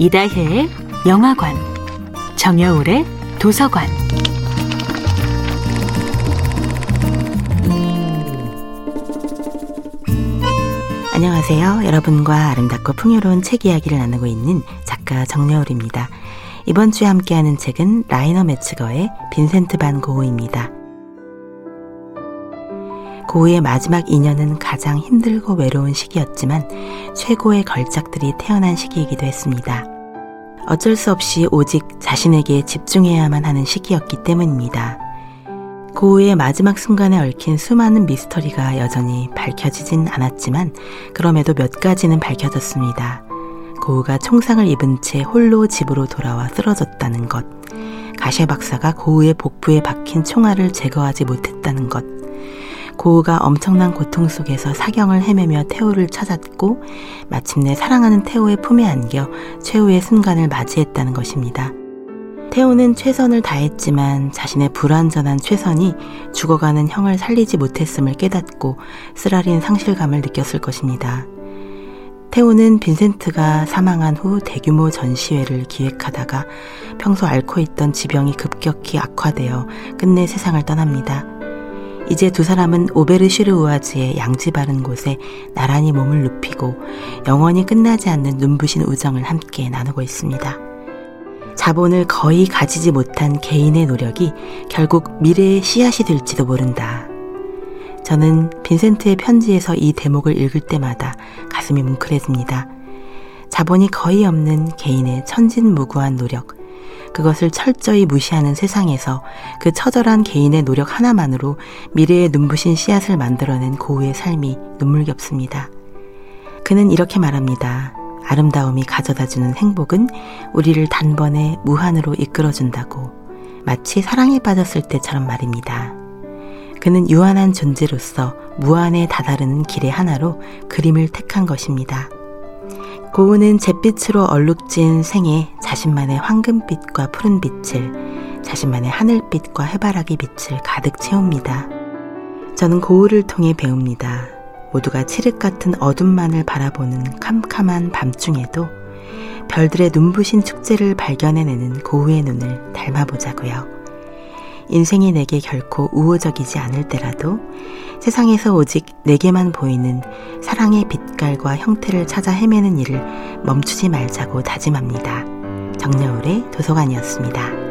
이다혜의 영화관, 정여울의 도서관. 안녕하세요. 여러분과 아름답고 풍요로운 책 이야기를 나누고 있는 작가 정여울입니다. 이번 주에 함께하는 책은 라이너 매츠거의 빈센트 반 고흐입니다. 고흐의 마지막 2년은 가장 힘들고 외로운 시기였지만 최고의 걸작들이 태어난 시기이기도 했습니다. 어쩔 수 없이 오직 자신에게 집중해야만 하는 시기였기 때문입니다. 고흐의 마지막 순간에 얽힌 수많은 미스터리가 여전히 밝혀지진 않았지만 그럼에도 몇 가지는 밝혀졌습니다. 고흐가 총상을 입은 채 홀로 집으로 돌아와 쓰러졌다는 것, 가셰 박사가 고흐의 복부에 박힌 총알을 제거하지 못했다는 것, 고우가 엄청난 고통 속에서 사경을 헤매며 태호를 찾았고 마침내 사랑하는 태호의 품에 안겨 최후의 순간을 맞이했다는 것입니다. 태호는 최선을 다했지만 자신의 불완전한 최선이 죽어가는 형을 살리지 못했음을 깨닫고 쓰라린 상실감을 느꼈을 것입니다. 태호는 빈센트가 사망한 후 대규모 전시회를 기획하다가 평소 앓고 있던 지병이 급격히 악화되어 끝내 세상을 떠납니다. 이제 두 사람은 오베르슈르 우아즈의 양지 바른 곳에 나란히 몸을 눕히고 영원히 끝나지 않는 눈부신 우정을 함께 나누고 있습니다. 자본을 거의 가지지 못한 개인의 노력이 결국 미래의 씨앗이 될지도 모른다. 저는 빈센트의 편지에서 이 대목을 읽을 때마다 가슴이 뭉클해집니다. 자본이 거의 없는 개인의 천진무구한 노력, 그것을 철저히 무시하는 세상에서 그 처절한 개인의 노력 하나만으로 미래의 눈부신 씨앗을 만들어낸 고우의 삶이 눈물겹습니다. 그는 이렇게 말합니다. 아름다움이 가져다주는 행복은 우리를 단번에 무한으로 이끌어준다고 마치 사랑에 빠졌을 때처럼 말입니다. 그는 유한한 존재로서 무한에 다다르는 길의 하나로 그림을 택한 것입니다. 고우는 잿빛으로 얼룩진 생에 자신만의 황금빛과 푸른빛을, 자신만의 하늘빛과 해바라기 빛을 가득 채웁니다. 저는 고우를 통해 배웁니다. 모두가 칠흑 같은 어둠만을 바라보는 캄캄한 밤중에도 별들의 눈부신 축제를 발견해내는 고우의 눈을 닮아보자고요. 인생이 내게 결코 우호적이지 않을 때라도 세상에서 오직 내게만 보이는 사랑의 빛깔과 형태를 찾아 헤매는 일을 멈추지 말자고 다짐합니다. 정여울의 도서관이었습니다.